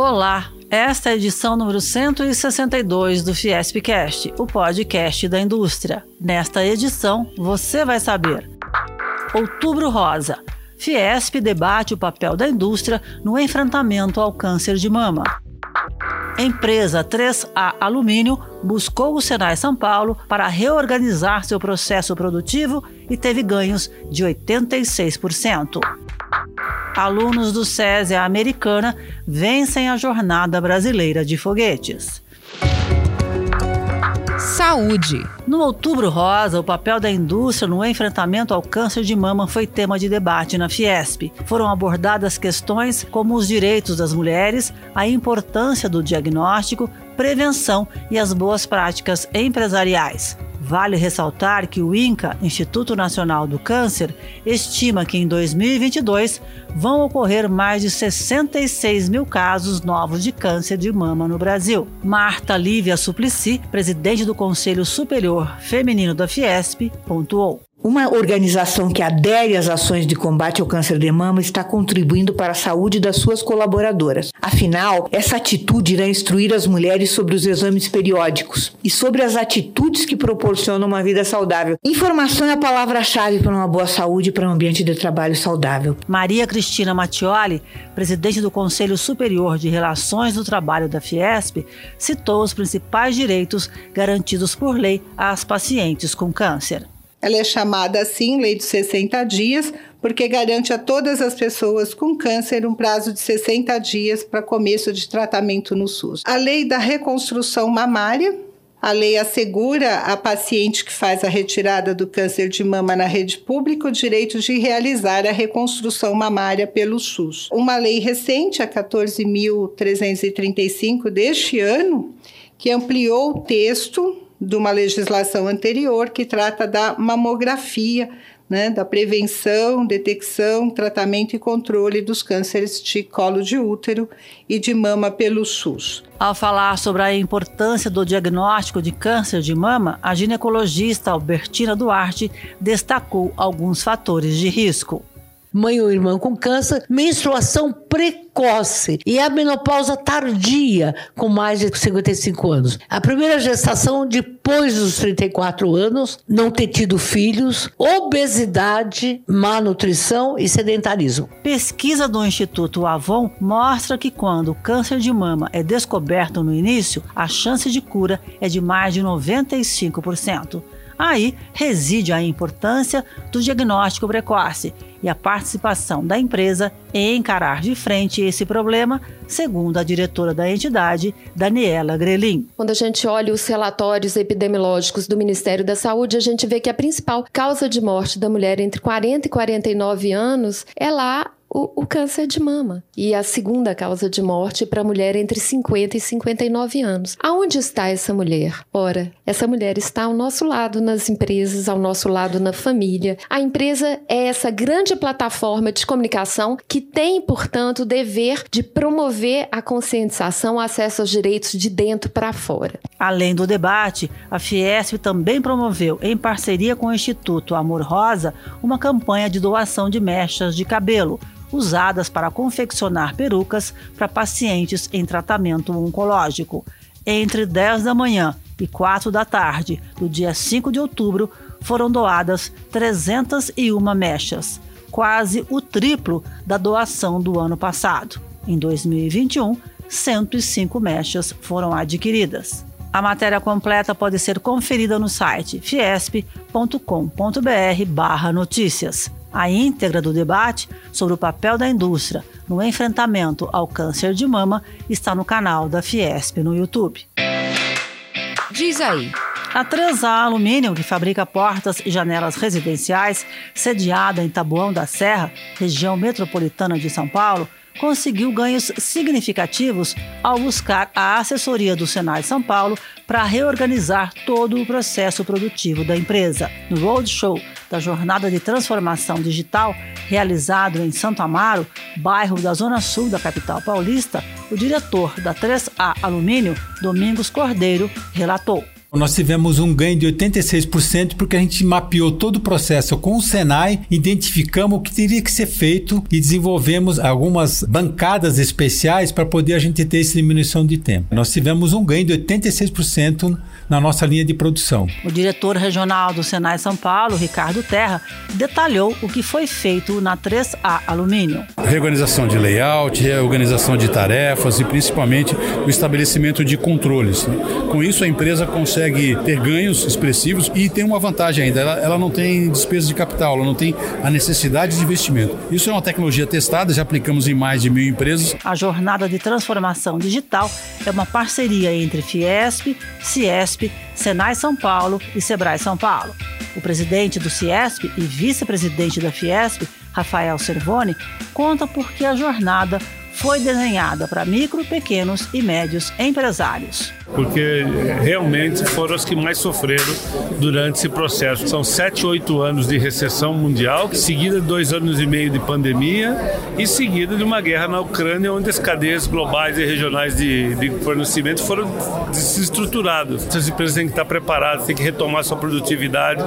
Olá, esta é a edição número 162 do Fiespcast, o podcast da indústria. Nesta edição, você vai saber. Outubro Rosa. Fiesp debate o papel da indústria no enfrentamento ao câncer de mama. Empresa 3A Alumínio buscou o Senai São Paulo para reorganizar seu processo produtivo e teve ganhos de 86%. Alunos do SESI Americana vencem a Jornada Brasileira de Foguetes. Saúde. No Outubro Rosa, o papel da indústria no enfrentamento ao câncer de mama foi tema de debate na Fiesp. Foram abordadas questões como os direitos das mulheres, a importância do diagnóstico, prevenção e as boas práticas empresariais. Vale ressaltar que o INCA, Instituto Nacional do Câncer, estima que em 2022 vão ocorrer mais de 66 mil casos novos de câncer de mama no Brasil. Marta Lívia Suplicy, presidente do Conselho Superior Feminino da Fiesp, pontuou. Uma organização que adere às ações de combate ao câncer de mama está contribuindo para a saúde das suas colaboradoras. Afinal, essa atitude irá instruir as mulheres sobre os exames periódicos e sobre as atitudes que proporcionam uma vida saudável. Informação é a palavra-chave para uma boa saúde e para um ambiente de trabalho saudável. Maria Cristina Mattioli, presidente do Conselho Superior de Relações do Trabalho da Fiesp, citou os principais direitos garantidos por lei às pacientes com câncer. Ela é chamada assim, Lei de 60 dias, porque garante a todas as pessoas com câncer um prazo de 60 dias para começo de tratamento no SUS. A Lei da Reconstrução Mamária, a lei assegura a paciente que faz a retirada do câncer de mama na rede pública o direito de realizar a reconstrução mamária pelo SUS. Uma lei recente, a 14.335 deste ano, que ampliou o texto de uma legislação anterior que trata da mamografia, né, da prevenção, detecção, tratamento e controle dos cânceres de colo de útero e de mama pelo SUS. Ao falar sobre a importância do diagnóstico de câncer de mama, a ginecologista Albertina Duarte destacou alguns fatores de risco mãe ou irmã com câncer, menstruação precoce e a menopausa tardia com mais de 55 anos. A primeira gestação depois dos 34 anos, não ter tido filhos, obesidade, má nutrição e sedentarismo. Pesquisa do Instituto Avon mostra que quando o câncer de mama é descoberto no início, a chance de cura é de mais de 95%. Aí reside a importância do diagnóstico precoce e a participação da empresa em encarar de frente esse problema, segundo a diretora da entidade, Daniela Grelin. Quando a gente olha os relatórios epidemiológicos do Ministério da Saúde, a gente vê que a principal causa de morte da mulher entre 40 e 49 anos é lá o, o, câncer de mama. E a segunda causa de morte para a mulher entre 50 e 59 anos. Aonde está essa mulher? Ora, essa mulher está ao nosso lado nas empresas, ao nosso lado na família. A empresa é essa grande plataforma de comunicação que tem, portanto, o dever de promover a conscientização, o acesso aos direitos de dentro para fora. Além do debate, a Fiesp também promoveu, em parceria com o Instituto Amor Rosa, uma campanha de doação de mechas de cabelo usadas para confeccionar perucas para pacientes em tratamento oncológico. Entre 10 da manhã e 4 da tarde do dia 5 de outubro, foram doadas 301 mechas, quase o triplo da doação do ano passado. Em 2021, 105 mechas foram adquiridas. A matéria completa pode ser conferida no site fiesp.com.br/notícias. A íntegra do debate sobre o papel da indústria no enfrentamento ao câncer de mama está no canal da Fiesp no YouTube. Diz aí. A 3A Alumínio, que fabrica portas e janelas residenciais, sediada em Taboão da Serra, região metropolitana de São Paulo, conseguiu ganhos significativos ao buscar a assessoria do Senai São Paulo para reorganizar todo o processo produtivo da empresa. No Roadshow da Jornada de Transformação Digital, realizado em Santo Amaro, bairro da Zona Sul da capital paulista, o diretor da 3A Alumínio, Domingos Cordeiro, relatou. Nós tivemos um ganho de 86% porque a gente mapeou todo o processo com o Senai, identificamos o que teria que ser feito e desenvolvemos algumas bancadas especiais para poder a gente ter essa diminuição de tempo. Nós tivemos um ganho de 86% na nossa linha de produção. O diretor regional do Senai São Paulo, Ricardo Terra, detalhou o que foi feito na 3A Alumínio. Reorganização de layout, reorganização de tarefas e principalmente o estabelecimento de controles. Né? Com isso, a empresa consegue ter ganhos expressivos e tem uma vantagem ainda: ela, ela não tem despesa de capital, ela não tem a necessidade de investimento. Isso é uma tecnologia testada, já aplicamos em mais de mil empresas. A jornada de transformação digital é uma parceria entre Fiesp, Ciesp, Senai São Paulo e Sebrae São Paulo. O presidente do Ciesp e vice-presidente da Fiesp, Rafael Servoni, conta por que a jornada foi desenhada para micro, pequenos e médios empresários porque realmente foram os que mais sofreram durante esse processo. São sete, oito anos de recessão mundial, seguida de dois anos e meio de pandemia e seguida de uma guerra na Ucrânia, onde as cadeias globais e regionais de, de fornecimento foram desestruturadas. As empresas têm que estar preparadas, têm que retomar sua produtividade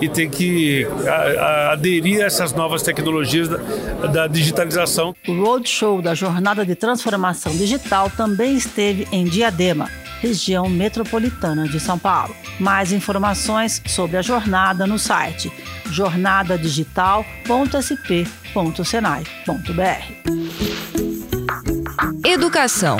e têm que a, a, aderir a essas novas tecnologias da, da digitalização. O roadshow da Jornada de Transformação Digital também esteve em Diadema região metropolitana de São Paulo. Mais informações sobre a jornada no site jornadadigital.sp.senai.br. Educação.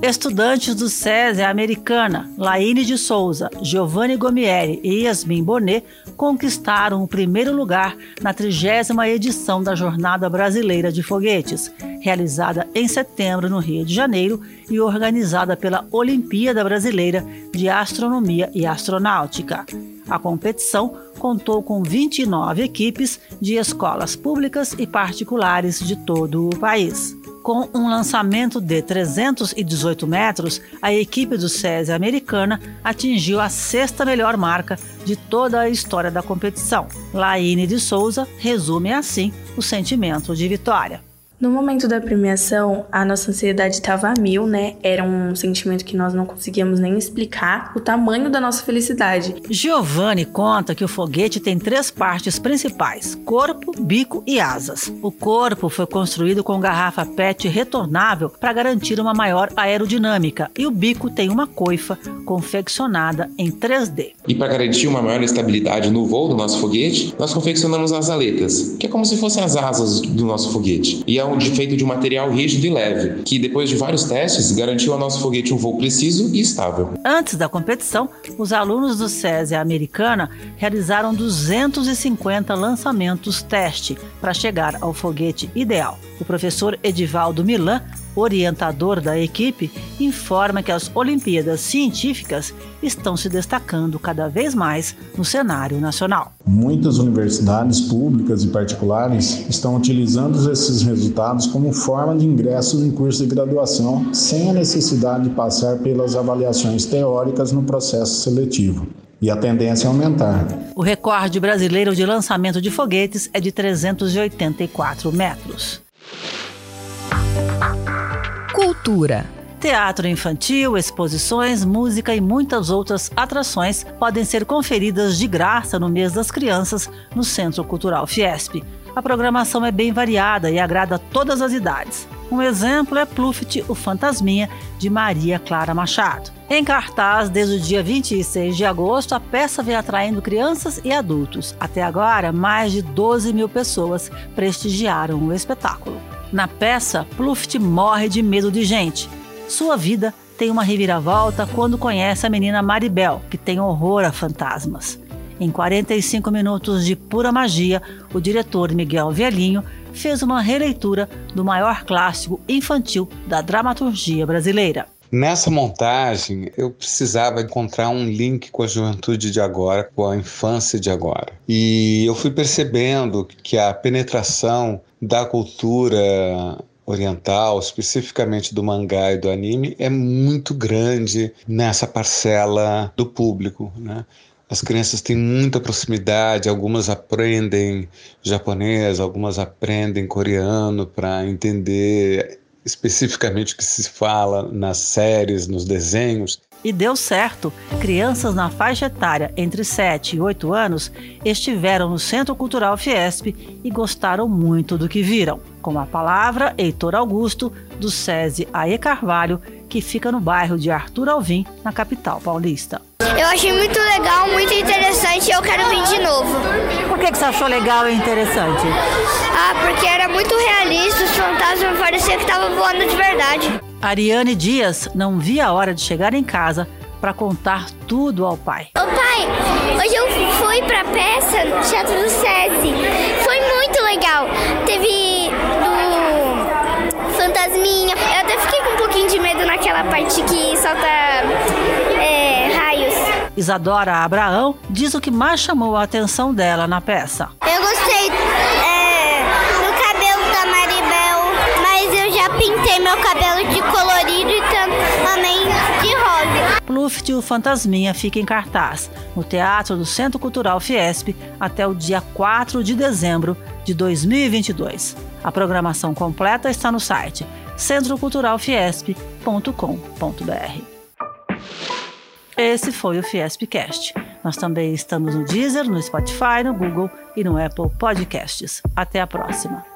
Estudantes do SESI Americana, Laine de Souza, Giovanni Gomieri e Yasmin Bonet conquistaram o primeiro lugar na trigésima edição da Jornada Brasileira de Foguetes, realizada em setembro no Rio de Janeiro e organizada pela Olimpíada Brasileira de Astronomia e Astronáutica. A competição contou com 29 equipes de escolas públicas e particulares de todo o país. Com um lançamento de 318 metros, a equipe do SESI americana atingiu a sexta melhor marca de toda a história da competição. Laine de Souza resume assim o sentimento de vitória. No momento da premiação, a nossa ansiedade estava a mil, né? Era um sentimento que nós não conseguíamos nem explicar o tamanho da nossa felicidade. Giovanni conta que o foguete tem três partes principais: corpo, bico e asas. O corpo foi construído com garrafa PET retornável para garantir uma maior aerodinâmica e o bico tem uma coifa confeccionada em 3D. E para garantir uma maior estabilidade no voo do nosso foguete, nós confeccionamos as aletas, que é como se fossem as asas do nosso foguete. E é feito de material rígido e leve, que depois de vários testes garantiu ao nosso foguete um voo preciso e estável. Antes da competição, os alunos do SESI Americana realizaram 250 lançamentos teste para chegar ao foguete ideal. O professor Edivaldo Milan orientador da equipe, informa que as Olimpíadas Científicas estão se destacando cada vez mais no cenário nacional. Muitas universidades públicas e particulares estão utilizando esses resultados como forma de ingresso em curso de graduação, sem a necessidade de passar pelas avaliações teóricas no processo seletivo e a tendência é aumentar. O recorde brasileiro de lançamento de foguetes é de 384 metros. Cultura. Teatro infantil, exposições, música e muitas outras atrações podem ser conferidas de graça no mês das crianças no Centro Cultural Fiesp. A programação é bem variada e agrada todas as idades. Um exemplo é Pluft, o Fantasminha, de Maria Clara Machado. Em cartaz desde o dia 26 de agosto, a peça vem atraindo crianças e adultos. Até agora, mais de 12 mil pessoas prestigiaram o espetáculo. Na peça, Pluft morre de medo de gente. Sua vida tem uma reviravolta quando conhece a menina Maribel, que tem horror a fantasmas. Em 45 minutos de pura magia, o diretor Miguel Velhinho fez uma releitura do maior clássico infantil da dramaturgia brasileira. Nessa montagem, eu precisava encontrar um link com a juventude de agora, com a infância de agora. E eu fui percebendo que a penetração da cultura oriental, especificamente do mangá e do anime, é muito grande nessa parcela do público, né? As crianças têm muita proximidade, algumas aprendem japonês, algumas aprendem coreano para entender especificamente que se fala nas séries, nos desenhos. E deu certo. Crianças na faixa etária entre 7 e 8 anos estiveram no Centro Cultural Fiesp e gostaram muito do que viram. Com a palavra, Heitor Augusto, do SESI AE Carvalho, que fica no bairro de Arthur Alvim, na capital paulista. Eu achei muito legal, muito interessante e eu quero vir de novo. Por que, que você achou legal e interessante? Ah, porque era muito realista, os fantasmas pareciam que estavam voando de verdade. Ariane Dias não via a hora de chegar em casa para contar tudo ao pai. Ô pai, hoje eu fui pra peça no Teatro do SESI. Foi muito legal. Teve do Fantasminha. Eu até fiquei com um pouquinho de medo naquela parte que solta. Isadora Abraão diz o que mais chamou a atenção dela na peça. Eu gostei é, do cabelo da Maribel, mas eu já pintei meu cabelo de colorido e também de rosa. Pluft e o Fantasminha fica em cartaz no Teatro do Centro Cultural Fiesp até o dia 4 de dezembro de 2022. A programação completa está no site centroculturalfiesp.com.br. Esse foi o Fiespcast. Nós também estamos no Deezer, no Spotify, no Google e no Apple Podcasts. Até a próxima.